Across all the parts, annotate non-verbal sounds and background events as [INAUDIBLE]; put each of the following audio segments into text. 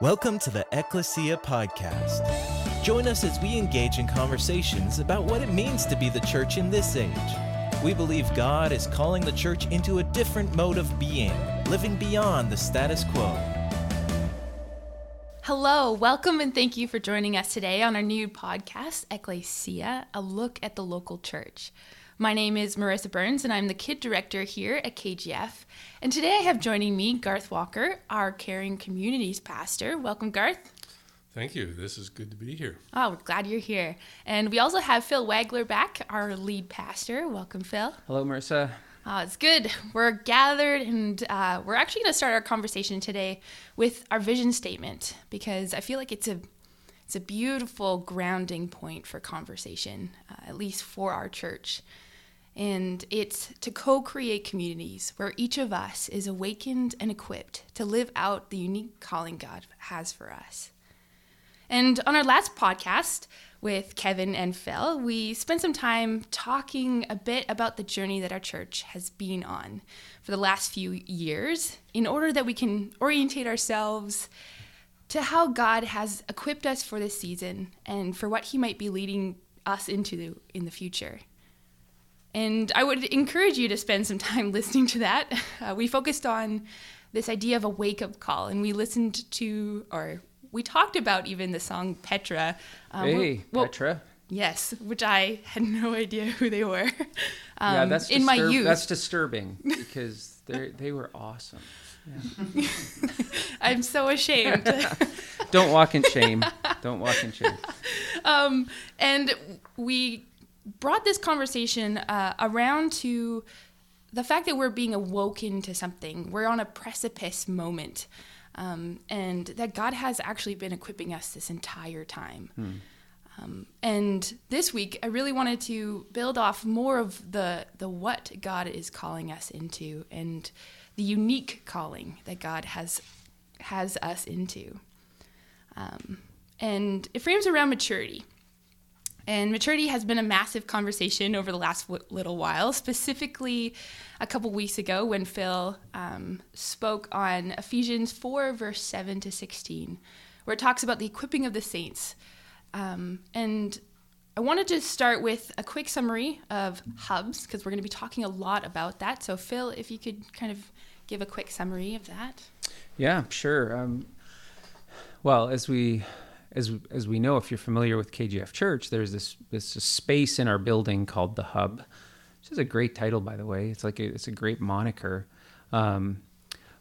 Welcome to the Ecclesia Podcast. Join us as we engage in conversations about what it means to be the church in this age. We believe God is calling the church into a different mode of being, living beyond the status quo. Hello, welcome, and thank you for joining us today on our new podcast, Ecclesia, a look at the local church. My name is Marissa Burns, and I'm the kid director here at KGF. And today I have joining me Garth Walker, our Caring Communities pastor. Welcome, Garth. Thank you. This is good to be here. Oh, we're glad you're here. And we also have Phil Wagler back, our lead pastor. Welcome, Phil. Hello, Marissa. Oh, it's good. We're gathered, and uh, we're actually going to start our conversation today with our vision statement because I feel like it's a it's a beautiful grounding point for conversation, uh, at least for our church. And it's to co create communities where each of us is awakened and equipped to live out the unique calling God has for us. And on our last podcast with Kevin and Phil, we spent some time talking a bit about the journey that our church has been on for the last few years in order that we can orientate ourselves to how God has equipped us for this season and for what He might be leading us into in the future. And I would encourage you to spend some time [LAUGHS] listening to that. Uh, we focused on this idea of a wake up call, and we listened to, or we talked about even the song Petra. Um, hey, well, Petra. Yes, which I had [LAUGHS] no idea who they were. [LAUGHS] Um, yeah, that's in disturb- my youth. That's disturbing because they they were awesome. Yeah. I'm so ashamed. Don't walk in shame. Don't walk in shame. Um, and we brought this conversation uh, around to the fact that we're being awoken to something. We're on a precipice moment. Um, and that God has actually been equipping us this entire time. Hmm. Um, and this week, I really wanted to build off more of the the what God is calling us into, and the unique calling that God has has us into. Um, and it frames around maturity. And maturity has been a massive conversation over the last w- little while, specifically a couple weeks ago when Phil um, spoke on Ephesians 4, verse 7 to 16, where it talks about the equipping of the saints. Um, and I wanted to start with a quick summary of hubs, because we're going to be talking a lot about that. So, Phil, if you could kind of give a quick summary of that. Yeah, sure. Um, well, as we as as we know, if you're familiar with KGF Church, there's this this space in our building called the Hub, which is a great title, by the way. It's like a, it's a great moniker. Um,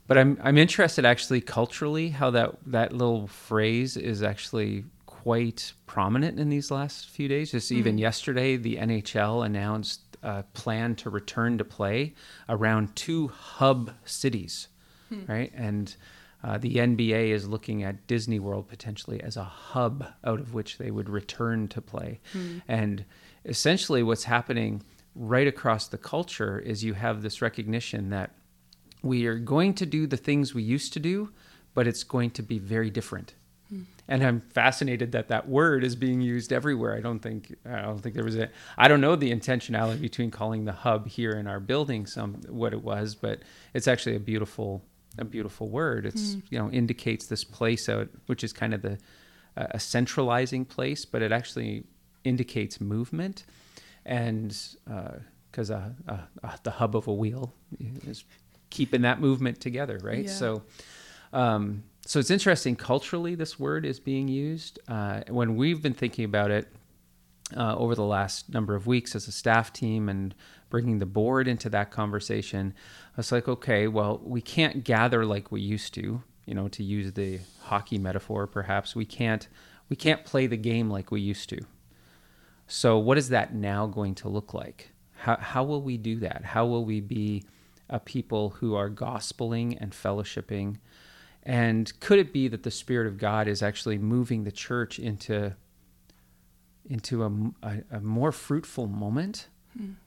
but I'm I'm interested actually culturally how that that little phrase is actually quite prominent in these last few days. Just mm-hmm. even yesterday, the NHL announced a plan to return to play around two hub cities, hmm. right? And uh, the NBA is looking at Disney World potentially as a hub out of which they would return to play. Mm. And essentially, what's happening right across the culture is you have this recognition that we are going to do the things we used to do, but it's going to be very different. Mm. And I'm fascinated that that word is being used everywhere. I don't think I don't think there was a I don't know the intentionality between calling the hub here in our building some what it was, but it's actually a beautiful a beautiful word. It's mm. you know indicates this place out, which is kind of the uh, a centralizing place, but it actually indicates movement, and because uh, uh, uh, the hub of a wheel is keeping that movement together, right? Yeah. So. Um, so it's interesting culturally this word is being used uh, when we've been thinking about it uh, over the last number of weeks as a staff team and bringing the board into that conversation. I was like, okay, well, we can't gather like we used to. You know, to use the hockey metaphor, perhaps we can't we can't play the game like we used to. So, what is that now going to look like? How how will we do that? How will we be a people who are gospeling and fellowshipping? And could it be that the Spirit of God is actually moving the church into into a, a, a more fruitful moment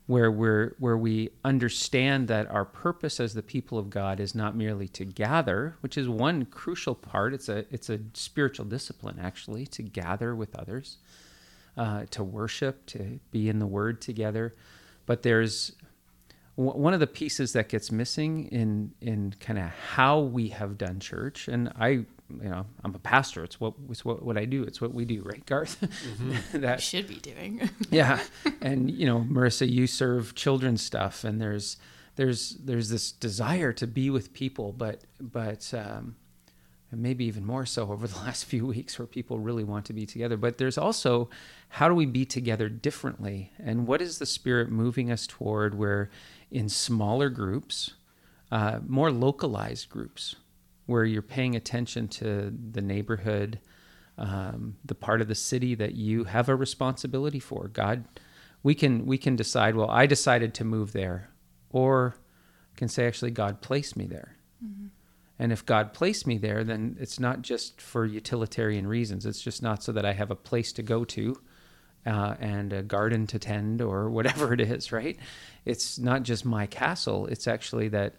where we're where we understand that our purpose as the people of God is not merely to gather, which is one crucial part. It's a it's a spiritual discipline actually to gather with others, uh, to worship, to be in the Word together. But there's one of the pieces that gets missing in in kind of how we have done church, and I you know, I'm a pastor. It's what it's what, what I do. It's what we do, right, Garth? [LAUGHS] that Should be doing. [LAUGHS] yeah and you know marissa you serve children's stuff and there's there's there's this desire to be with people but but um and maybe even more so over the [LAUGHS] last few weeks where people really want to be together but there's also how do we be together differently and what is the spirit moving us toward where in smaller groups uh, more localized groups where you're paying attention to the neighborhood um, the part of the city that you have a responsibility for. God, we can we can decide. Well, I decided to move there, or can say actually God placed me there. And if God placed me there, then it's not just for utilitarian reasons. It's just not so that I have a place to go to uh, and a garden to tend or whatever it is, right? It's not just my castle. It's actually that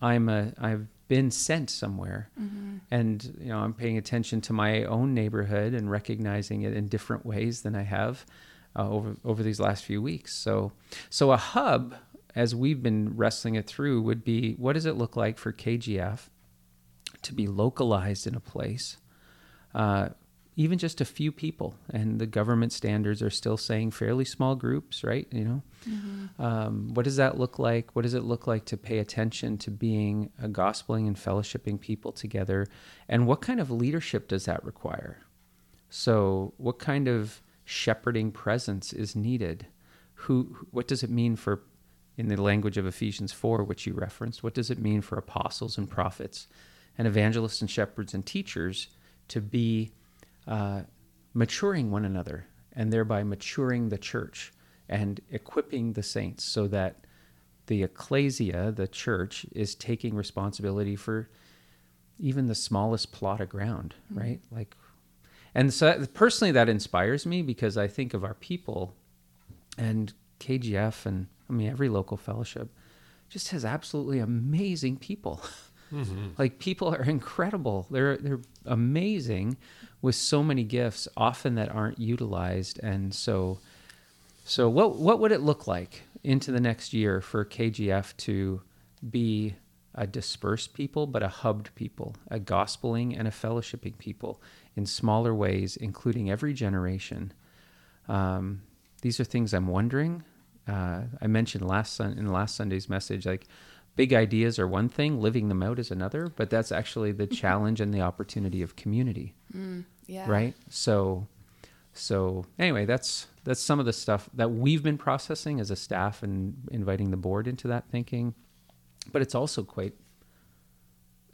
I'm a I've been sent somewhere, and you know I'm paying attention to my own neighborhood and recognizing it in different ways than I have uh, over over these last few weeks. So so a hub, as we've been wrestling it through, would be what does it look like for KGF to be localized in a place, uh, even just a few people. And the government standards are still saying fairly small groups, right? You know, um, what does that look like? What does it look like to pay attention to being a gospeling and fellowshipping people together? And what kind of leadership does that require? So, what kind of shepherding presence is needed? Who? What does it mean for, in the language of Ephesians four, which you referenced? What does it mean for apostles and prophets, and evangelists and shepherds and teachers to be uh, maturing one another, and thereby maturing the church and equipping the saints, so that the ecclesia, the church, is taking responsibility for even the smallest plot of ground, right? Like, and so personally, that inspires me because I think of our people and KGF, and I mean every local fellowship just has absolutely amazing people. [LAUGHS] Like people are [LAUGHS] incredible. They're they're amazing with so many gifts, often that aren't utilized. And so, so what what would it look like into the next year for KGF to be a dispersed people, but a hubbed people, a gospeling and a fellowshipping people in smaller ways, including every generation? Um, these are things I'm wondering. Uh, I mentioned last sun- in last Sunday's message, like big ideas are one thing, living them out is another. But that's actually the [LAUGHS] challenge and the opportunity of community, yeah. right? So, so anyway, that's that's some of the stuff that we've been processing as a staff and inviting the board into that thinking. But it's also quite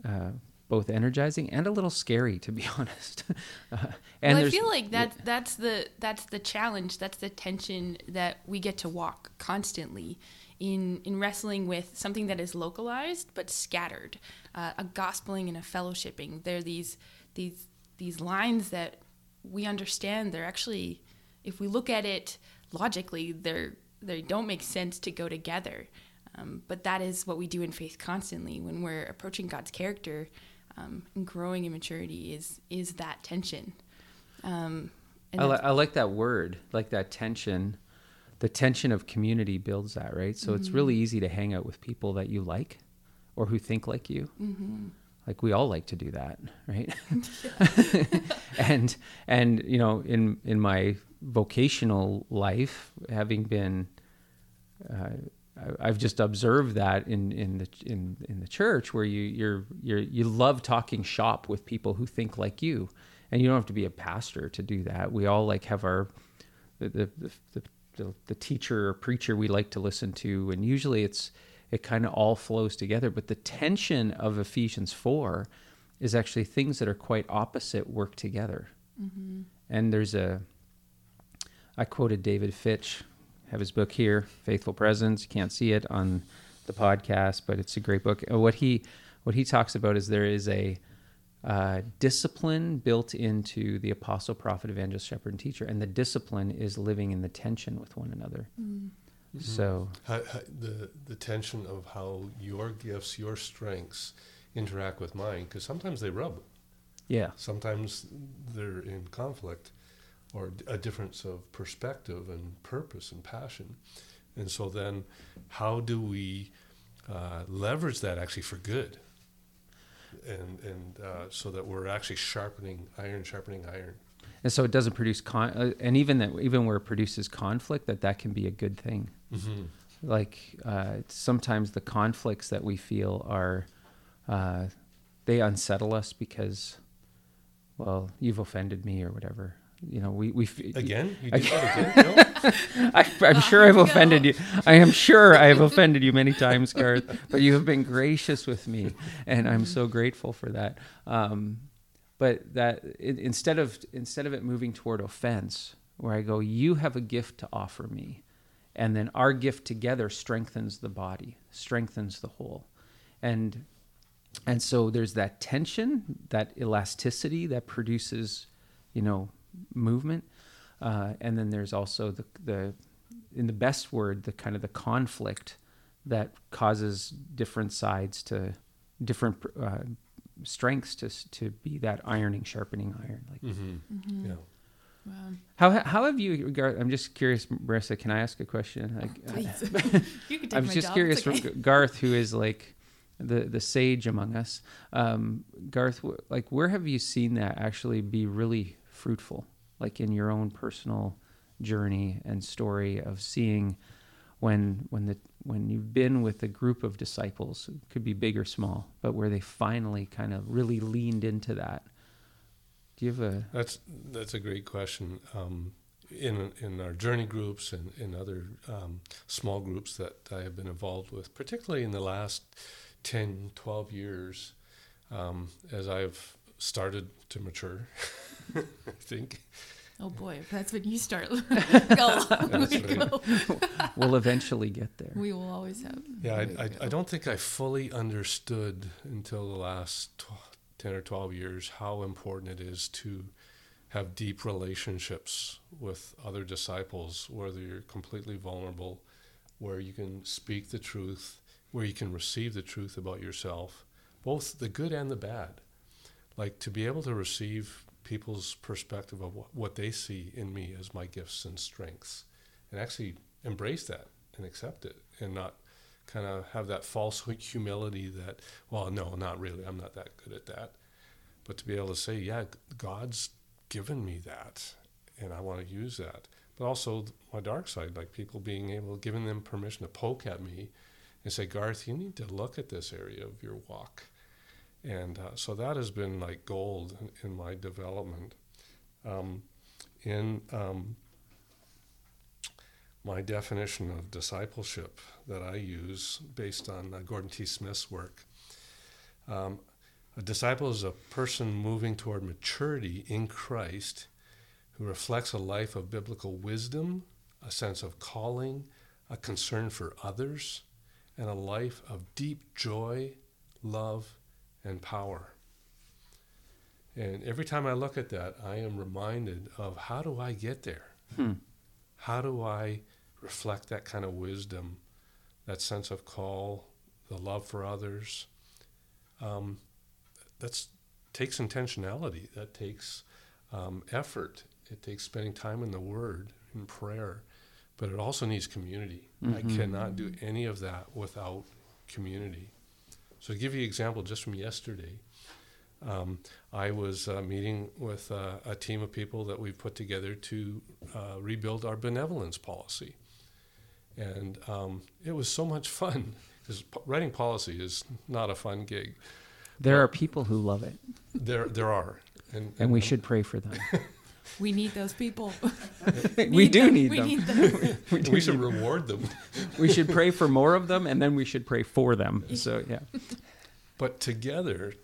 uh, both energizing and a little scary, to be [LAUGHS] honest. uh, and well, I feel like that's that's the that's the challenge. That's the tension that we get to walk constantly in in wrestling with something that is localized but scattered, uh, a gospeling and a fellowshipping. There are these these these lines that we understand. They're actually, if we look at it logically, they're they don't make sense to go together. Um, but that is what we do in faith constantly when we're approaching God's character um, and growing in maturity. Is is that tension? Um, I, li- I like that word, like that tension. The tension of community builds that, right? So it's really easy to hang out with people that you like or who think like you. Like we all like to do that, right? [LAUGHS] [LAUGHS] and and you know, in in my vocational life, having been uh, I- I've just observed that in in the in in the church where you you're you're you love talking shop with people who think like you, and you don't have to be a pastor to do that. We all like have our the the the, the, the, teacher or preacher we like to listen to, and usually it's it kind of all flows together. But the tension of Ephesians four is actually things that are quite opposite work together, mm-hmm. and there's a I quoted David Fitch, have his book here, Faithful Presence. You can't see it on the podcast, but it's a great book. What he what he talks about is there is a uh, discipline built into the apostle, prophet, evangelist, shepherd, and teacher, and the discipline is living in the tension with one another. So How, how, the the tension of how your gifts, your strengths, interact with mine, because sometimes they rub. yeah, Sometimes they're in conflict, or a difference of perspective and purpose and passion. And so then, how do we uh, leverage that actually for good? And and uh, so that we're actually sharpening iron, sharpening iron. And so it doesn't produce con, uh, and even that, even where it produces conflict, that that can be a good thing. Mm-hmm. Like uh, sometimes the conflicts that we feel are, uh, they unsettle us because, well, you've offended me or whatever. You know, we we Again, you did that again. No? [LAUGHS] I, I'm sure I've offended you. I am sure I have offended you many times, Garth. But you have been gracious with me, and I'm so grateful for that. Um, but that in instead of instead of it moving toward offense, where I go, you have a gift to offer me, and then our gift together strengthens the body, strengthens the whole, and and so there's that tension, that elasticity that produces, you know, movement, uh, and then there's also the the in the best word the kind of the conflict that causes different sides to different uh, strengths to to be that ironing sharpening iron like Mm-hmm. Yeah. Wow. how how have you Gar- i'm just curious marissa can i ask a question like [LAUGHS] Please. [LAUGHS] you can take i'm my just job, curious okay. from [LAUGHS] garth who is like the the sage among us um garth like where have you seen that actually be really fruitful like in your own personal journey and story of seeing when when the when you've been with a group of disciples could be big or small but where they finally kind of really leaned into that do you have a That's that's a great question. Um, in in our journey groups and in other um, small groups that I have been involved with, particularly in the last 10, 12 years, um, as I've started to mature, [LAUGHS] I think. Oh boy, if that's when you start. [LAUGHS] go. we go. [LAUGHS] we'll eventually get there we will always have. Yeah, I, I, I don't think I fully understood until the last tw- 10 or 12 years how important it is to have deep relationships with other disciples, whether you're completely vulnerable, where you can speak the truth, where you can receive the truth about yourself, both the good and the bad. Like to be able to receive people's perspective of what, what they see in me as my gifts and strengths, and actually embrace that and accept it, and not kind of have that false [LAUGHS] humility that, well, no, not really, I'm not that good at that. But to be able to say, yeah, God's given me that, and I want to use that. But also my dark side, like people being able, giving them permission to poke at me and say, Garth, you need to look at this area of your walk. And uh, so that has been like gold in, my development. Um, in um, my definition of discipleship that I use based on uh, Gordon T. Smith's work. Um, a disciple is a person moving toward maturity in Christ who reflects a life of biblical wisdom, a sense of calling, a concern for others, and a life of deep joy, love, and power. And every time I look at that, I am reminded of how do I get there? Hmm. How do I reflect that kind of wisdom, that sense of call, the love for others? Um, that's takes intentionality. That takes um, effort. It takes spending time in the Word, in prayer, but it also needs community. I Mhm. cannot do any of that without community. So, to give you an example, just from yesterday, um, I was uh, meeting with uh, a team of people that we've put together to uh, rebuild our benevolence policy. And um, it was so much fun because p- writing policy is not a fun gig. there are people who love it There, there are, and, and we should pray for them [LAUGHS] We need those people. [LAUGHS] we do them. need we them Need [LAUGHS] them. we, do we should need- reward them. we should pray for more of them and then we should pray for them so yeah [LAUGHS] But together,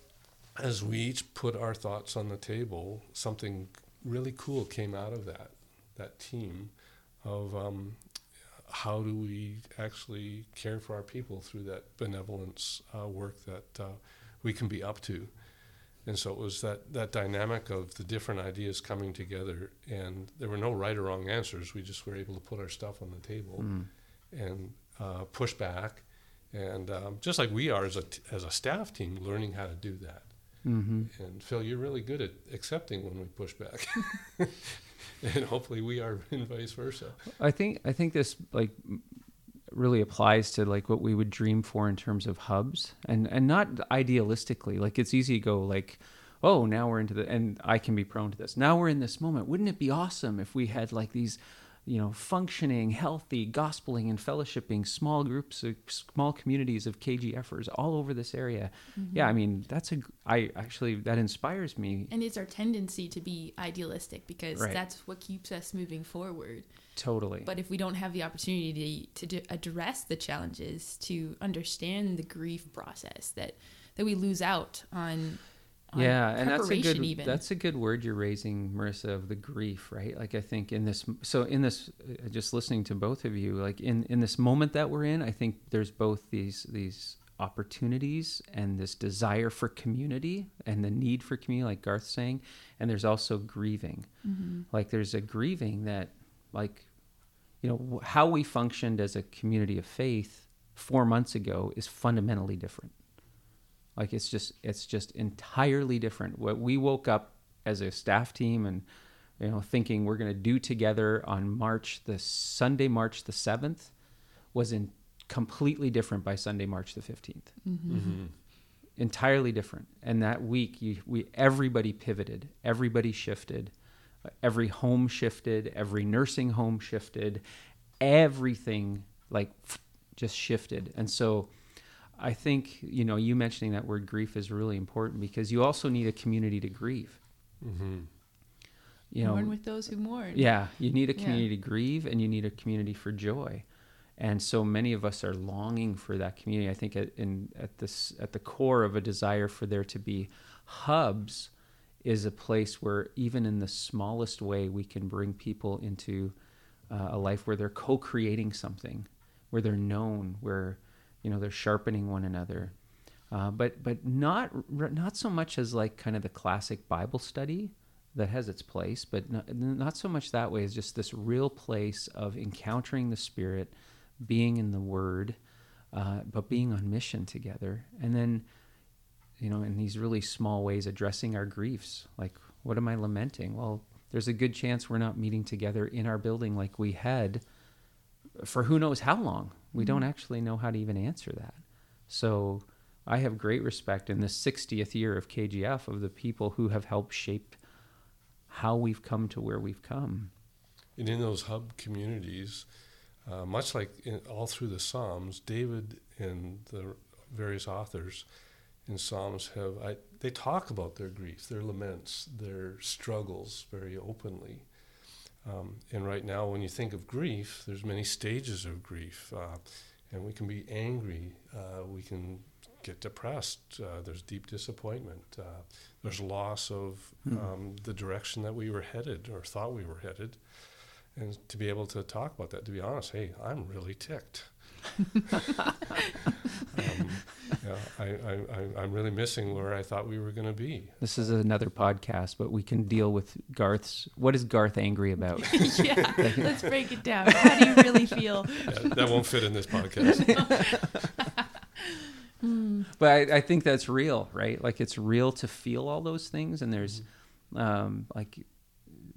as we each put our thoughts on the table, something really cool came out of that that team of um, how do we actually care for our people through that benevolence uh, work that uh, we can be up to. And so it was that, that dynamic of the different ideas coming together, and there were no right or wrong answers. We just were able to put our stuff on the table Mm. and uh, push back, and um, just like we are as a t- as a staff team, learning how to do that. hmm And Phil, you're really good at accepting when we push back, [LAUGHS] and hopefully we are, [LAUGHS] and vice versa. I think I think this like really applies to like what we would dream for in terms of hubs and and not idealistically like it's easy to go like oh now we're into the and i can be prone to this now we're in this moment wouldn't it be awesome if we had like these you know functioning healthy gospeling and fellowshipping small groups of small communities of kgfers all over this area Mm-hmm. yeah i mean that's a i actually that inspires me And it's our tendency to be idealistic because Right. that's what keeps us moving forward. Totally But if we don't have the opportunity to, to address the challenges, to understand the grief process, that that we lose out on. on yeah and that's a good even. that's a good word you're raising marissa of the grief right like i think in this so in this uh, just listening to both of you like in in this moment that we're in i think there's both these these opportunities and this desire for community and the need for community like garth's saying and there's also grieving Mm-hmm. like there's a grieving that like you know how we functioned as a community of faith four months ago is fundamentally different. Like it's just it's just entirely different. What we woke up as a staff team and you know thinking we're going to do together on march the sunday march the 7th was in completely different by sunday march the 15th Mm-hmm. entirely different. And that week you, we everybody pivoted. Everybody shifted every home shifted every nursing home shifted everything like just shifted and so i think you know you mentioning that word grief is really important because you also need a community to grieve Mm-hmm. you know mourn with those who mourn. yeah, you need a Yeah. community to grieve and you need a community for joy. And so many of us are longing for that community. I think at, in, at, this, at the core of a desire for there to be hubs is a place where, even in the smallest way, we can bring people into uh, a life where they're co creating something, where they're known, where you know, they're sharpening one another. Uh, but but not not so much as like kind of the classic Bible study that has its place, but not, not so much that way as just this real place of encountering the Spirit, being in the Word, uh, but being on mission together, and then you know in these really small ways addressing our griefs. Like, what am I lamenting? Well, there's a good chance we're not meeting together in our building like we had for who knows how long. We don't actually know how to even answer that. So I have great respect in the 60th year of KGF of the people who have helped shape how we've come to where we've come. And in those hub communities, uh, much like in, all through the Psalms, David and the various authors in Psalms have I, they talk about their grief, their laments, their struggles very openly. Um, and right now, when you think of grief, there's many stages of grief, uh, and we can be angry, uh, we can get depressed. Uh, there's deep disappointment. Uh, there's loss of um, the direction that we were headed or thought we were headed and to be able to talk about that, to be honest, hey, I'm really ticked. [LAUGHS] um, yeah, I, I, I, I'm really missing where I thought we were going to be. This is another podcast, but we can deal with Garth's. What is Garth angry about? [LAUGHS] yeah. [LAUGHS] Let's break it down. How do you really feel? [LAUGHS] Yeah, that won't fit in this podcast. but I, I think that's real, right? Like it's real to feel all those things, and there's um, like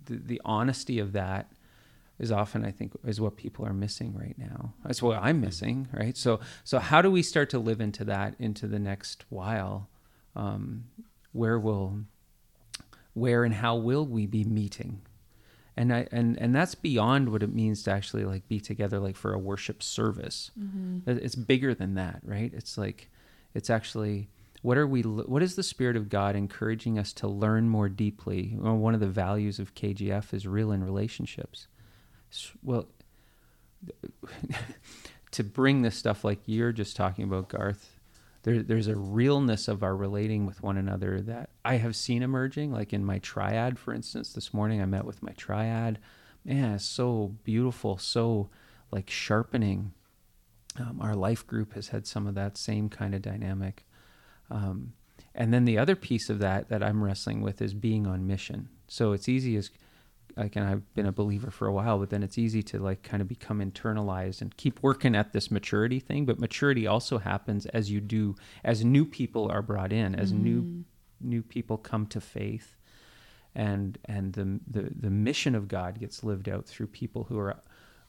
the, the honesty of that is often I think is what people are missing right now. That's what I'm missing, right? So so how do we start to live into that into the next while? Um, where will where and how will we be meeting? And I and and that's beyond what it means to actually like be together like for a worship service. It- It's bigger than that, right? It's like it's actually what are we what is the spirit of God encouraging us to learn more deeply? Well, one of the values of KGF is real in relationships. Well, [LAUGHS] to bring this stuff like you're just talking about, Garth, there, there's a realness of our relating with one another that I have seen emerging. Like in my triad, for instance, this morning I met with my triad. Man, it's so beautiful, so like sharpening. Um, our life group has had some of that same kind of dynamic. Um, and then the other piece of that that I'm wrestling with is being on mission. So it's easy as like, and I've been a believer for a while, but then it's easy to like kind of become internalized and keep working at this maturity thing. But maturity also happens as you do, as new people are brought in, as new new people come to faith, and and the, the the mission of God gets lived out through people who are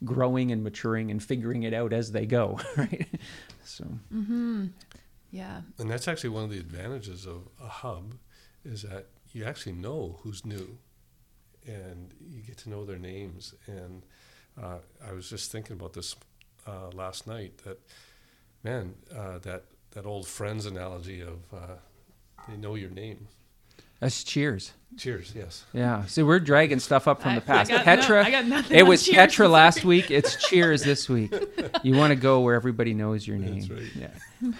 growing and maturing and figuring it out as they go, [LAUGHS] right? So mm-hmm. Yeah. And that's actually one of the advantages of a hub is that you actually know who's new and you get to know their names. And uh, I was just thinking about this uh, last night that, man, uh, that, that old friends analogy of uh, they know your name. that's cheers. Cheers, yes. Yeah. So we're dragging stuff up from I- the past. I got Petra. no- I got nothing it was cheers. Petra [LAUGHS] last week. It's cheers this week. You want to go where everybody knows your name. That's right. Yeah.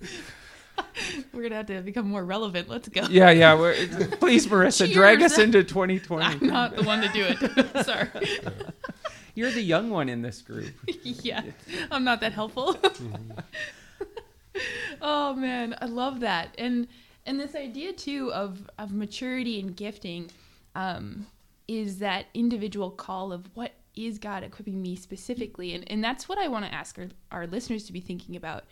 [LAUGHS] [LAUGHS] We're gonna have to become more relevant. Let's go. Yeah, yeah. We're, [LAUGHS] please, Marissa, drag us into 2020. I'm not the one to do it. [LAUGHS] Sorry. You're the young one in this group. yeah, I'm not that helpful. oh man, I love that, and and this idea too of of maturity and gifting um, is that individual call of what is God equipping me specifically, and and that's what I want to ask our, our listeners to be thinking about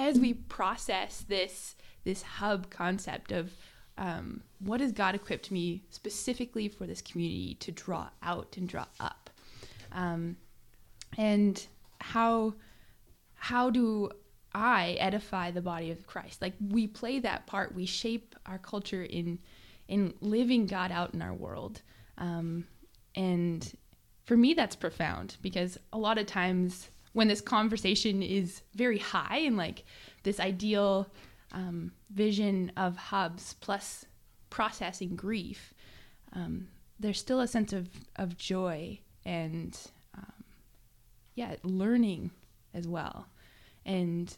as we process this this hub concept of um, what has God equipped me specifically for this community to draw out and draw up. Um, and how how do I edify the body of Christ? Like we play that part, we shape our culture in in living God out in our world, um, and for me that's profound because a lot of times when this conversation is very high and like this ideal um, vision of hubs plus processing grief, um, there's still a sense of, of joy and um, yeah, learning as well. And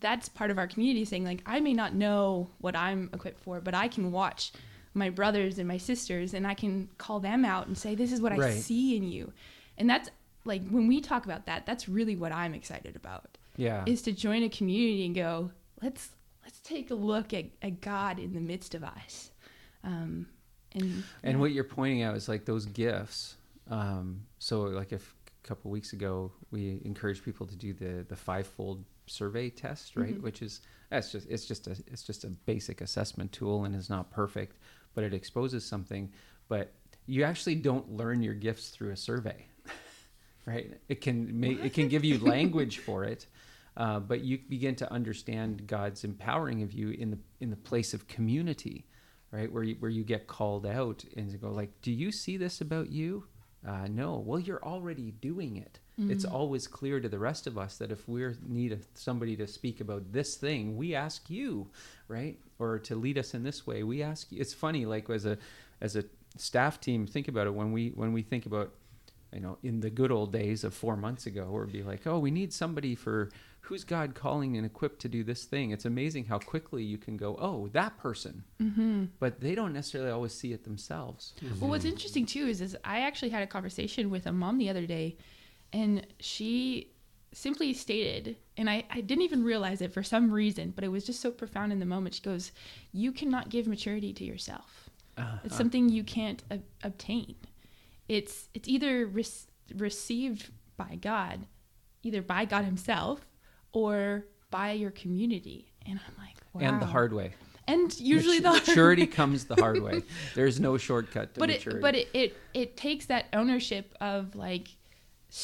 that's part of our community saying like I may not know what I'm equipped for, but I can watch my brothers and my sisters and I can call them out and say this is what I see in you. And that's like when we talk about that, that's really what I'm excited about Yeah. is to join a community and go, let's let's take a look at, at God in the midst of us. Um, and And what you're pointing out is like those gifts. Um, so, like a couple weeks ago, we encouraged people to do the the fivefold survey test, right? Which is that's just it's just a it's just a basic assessment tool and is not perfect, but it exposes something. But you actually don't learn your gifts through a survey, right? It can make it can give you language for it. [LAUGHS] Uh, but you begin to understand God's empowering of you in the in the place of community, right? Where you, where you get called out and go like, "Do you see this about you?" Uh, no. Well, you're already doing it. It's always clear to the rest of us that if we need a, somebody to speak about this thing, we ask you, right? Or to lead us in this way, we ask you. It's funny, like as a as a staff team, think about it when we when we think about you know, in the good old days of four months ago, where it'd be like, oh, we need somebody for who's God calling and equipped to do this thing. It's amazing how quickly you can go, oh, that person. Mm-hmm. But they don't necessarily always see it themselves. Well, what's interesting too is, is I actually had a conversation with a mom the other day, and she simply stated, and I, I didn't even realize it for some reason, but it was just so profound in the moment. She goes, "You cannot give maturity to yourself. It's something you can't ob- obtain. It's it's either res- received by God, either by God Himself, or by your community." And I'm like, wow. And the hard way. and usually the Matu- maturity [LAUGHS] comes the hard way. There's no shortcut to but maturity. it but it, it it takes that ownership of like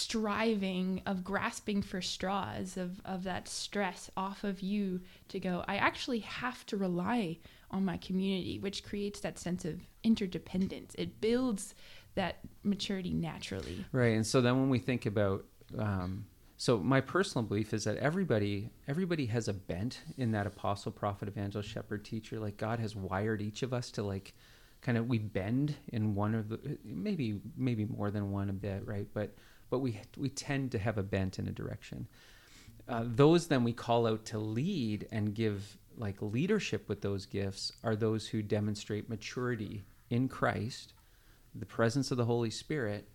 striving of grasping for straws of of that stress off of you to go i actually have to rely on my community which creates that sense of interdependence it builds that maturity naturally Right, and so then when we think about, um, so my personal belief is that everybody, everybody has a bent in that apostle, prophet, evangelist, shepherd, teacher. Like God has wired each of us to like, kind of we bend in one of the, maybe maybe more than one a bit, right? But but we we tend to have a bent in a direction. Uh, those then we call out to lead and give like leadership with those gifts are those who demonstrate maturity in Christ the presence of the Holy Spirit,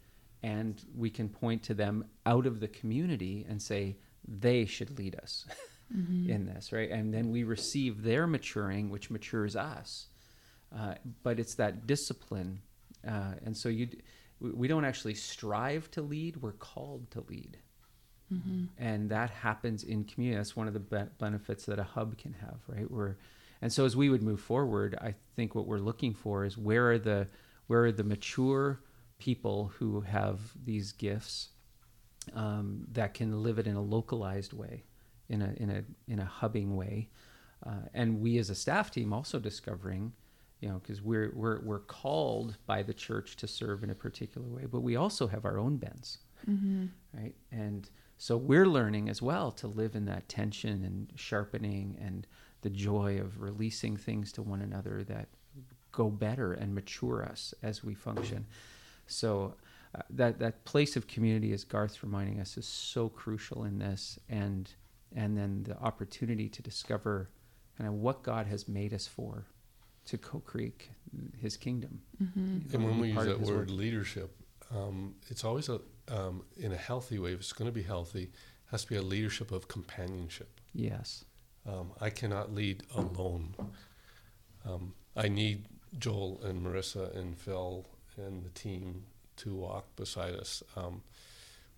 and we can point to them out of the community and say they should lead us [LAUGHS] in this, right? And then we receive their maturing, which matures us. Uh, but it's that discipline, uh, and so you, we don't actually strive to lead; we're called to lead, and that happens in community. That's one of the be- benefits that a hub can have, right? Where, and so as we would move forward, I think what we're looking for is where are the where are the mature people who have these gifts um, that can live it in a localized way, in a in a in a hubbing way, uh, and we as a staff team also discovering, you know, because we're we're we're called by the church to serve in a particular way, but we also have our own bends, right? And so we're learning as well to live in that tension and sharpening and the joy of releasing things to one another that go better and mature us as we function. So uh, that that place of community, as Garth's reminding us, is so crucial in this, and and then the opportunity to discover kind of what God has made us for, to co-create His kingdom. And when we use that his word work. leadership, um, it's always a um, in a healthy way. If it's going to be healthy, it has to be a leadership of companionship. Yes. Um, I cannot lead alone. Um, I need Joel and Marissa and Phil and the team to walk beside us. Um,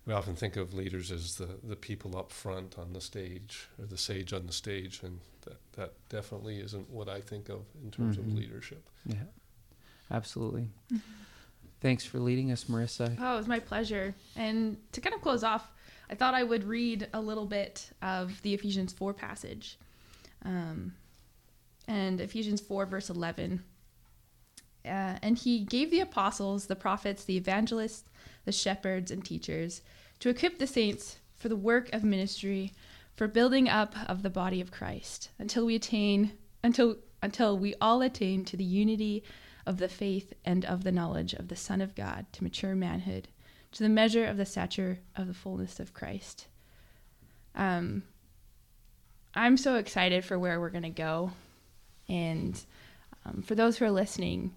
we often think of leaders as the, the people up front on the stage or the sage on the stage, and that, that definitely isn't what I think of in terms Mhm. of leadership. Yeah. Absolutely. Thanks for leading us, Marissa. Oh, it was my pleasure. And to kind of close off, I thought I would read a little bit of the Ephesians 4 passage. Um, and Ephesians 4, verse 11. Uh, and he gave the apostles, the prophets, the evangelists, the shepherds, and teachers to equip the saints for the work of ministry, for building up of the body of Christ, until we attain, until until we all attain to the unity of the faith and of the knowledge of the Son of God, to mature manhood, to the measure of the stature of the fullness of Christ. Um, I'm so excited for where we're going to go. And um, for those who are listening,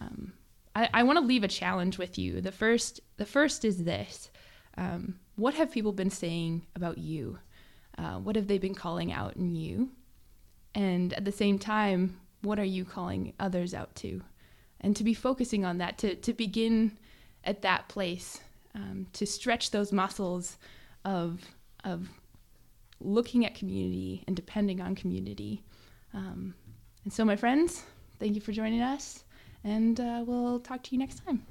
um, I, I want to leave a challenge with you. The first, the first is this: um, What have people been saying about you? Uh, what have they been calling out in you? And at the same time, what are you calling others out to? And to be focusing on that, to to begin at that place, um, to stretch those muscles of of looking at community and depending on community. Um, and so, my friends, thank you for joining us, and uh, we'll talk to you next time.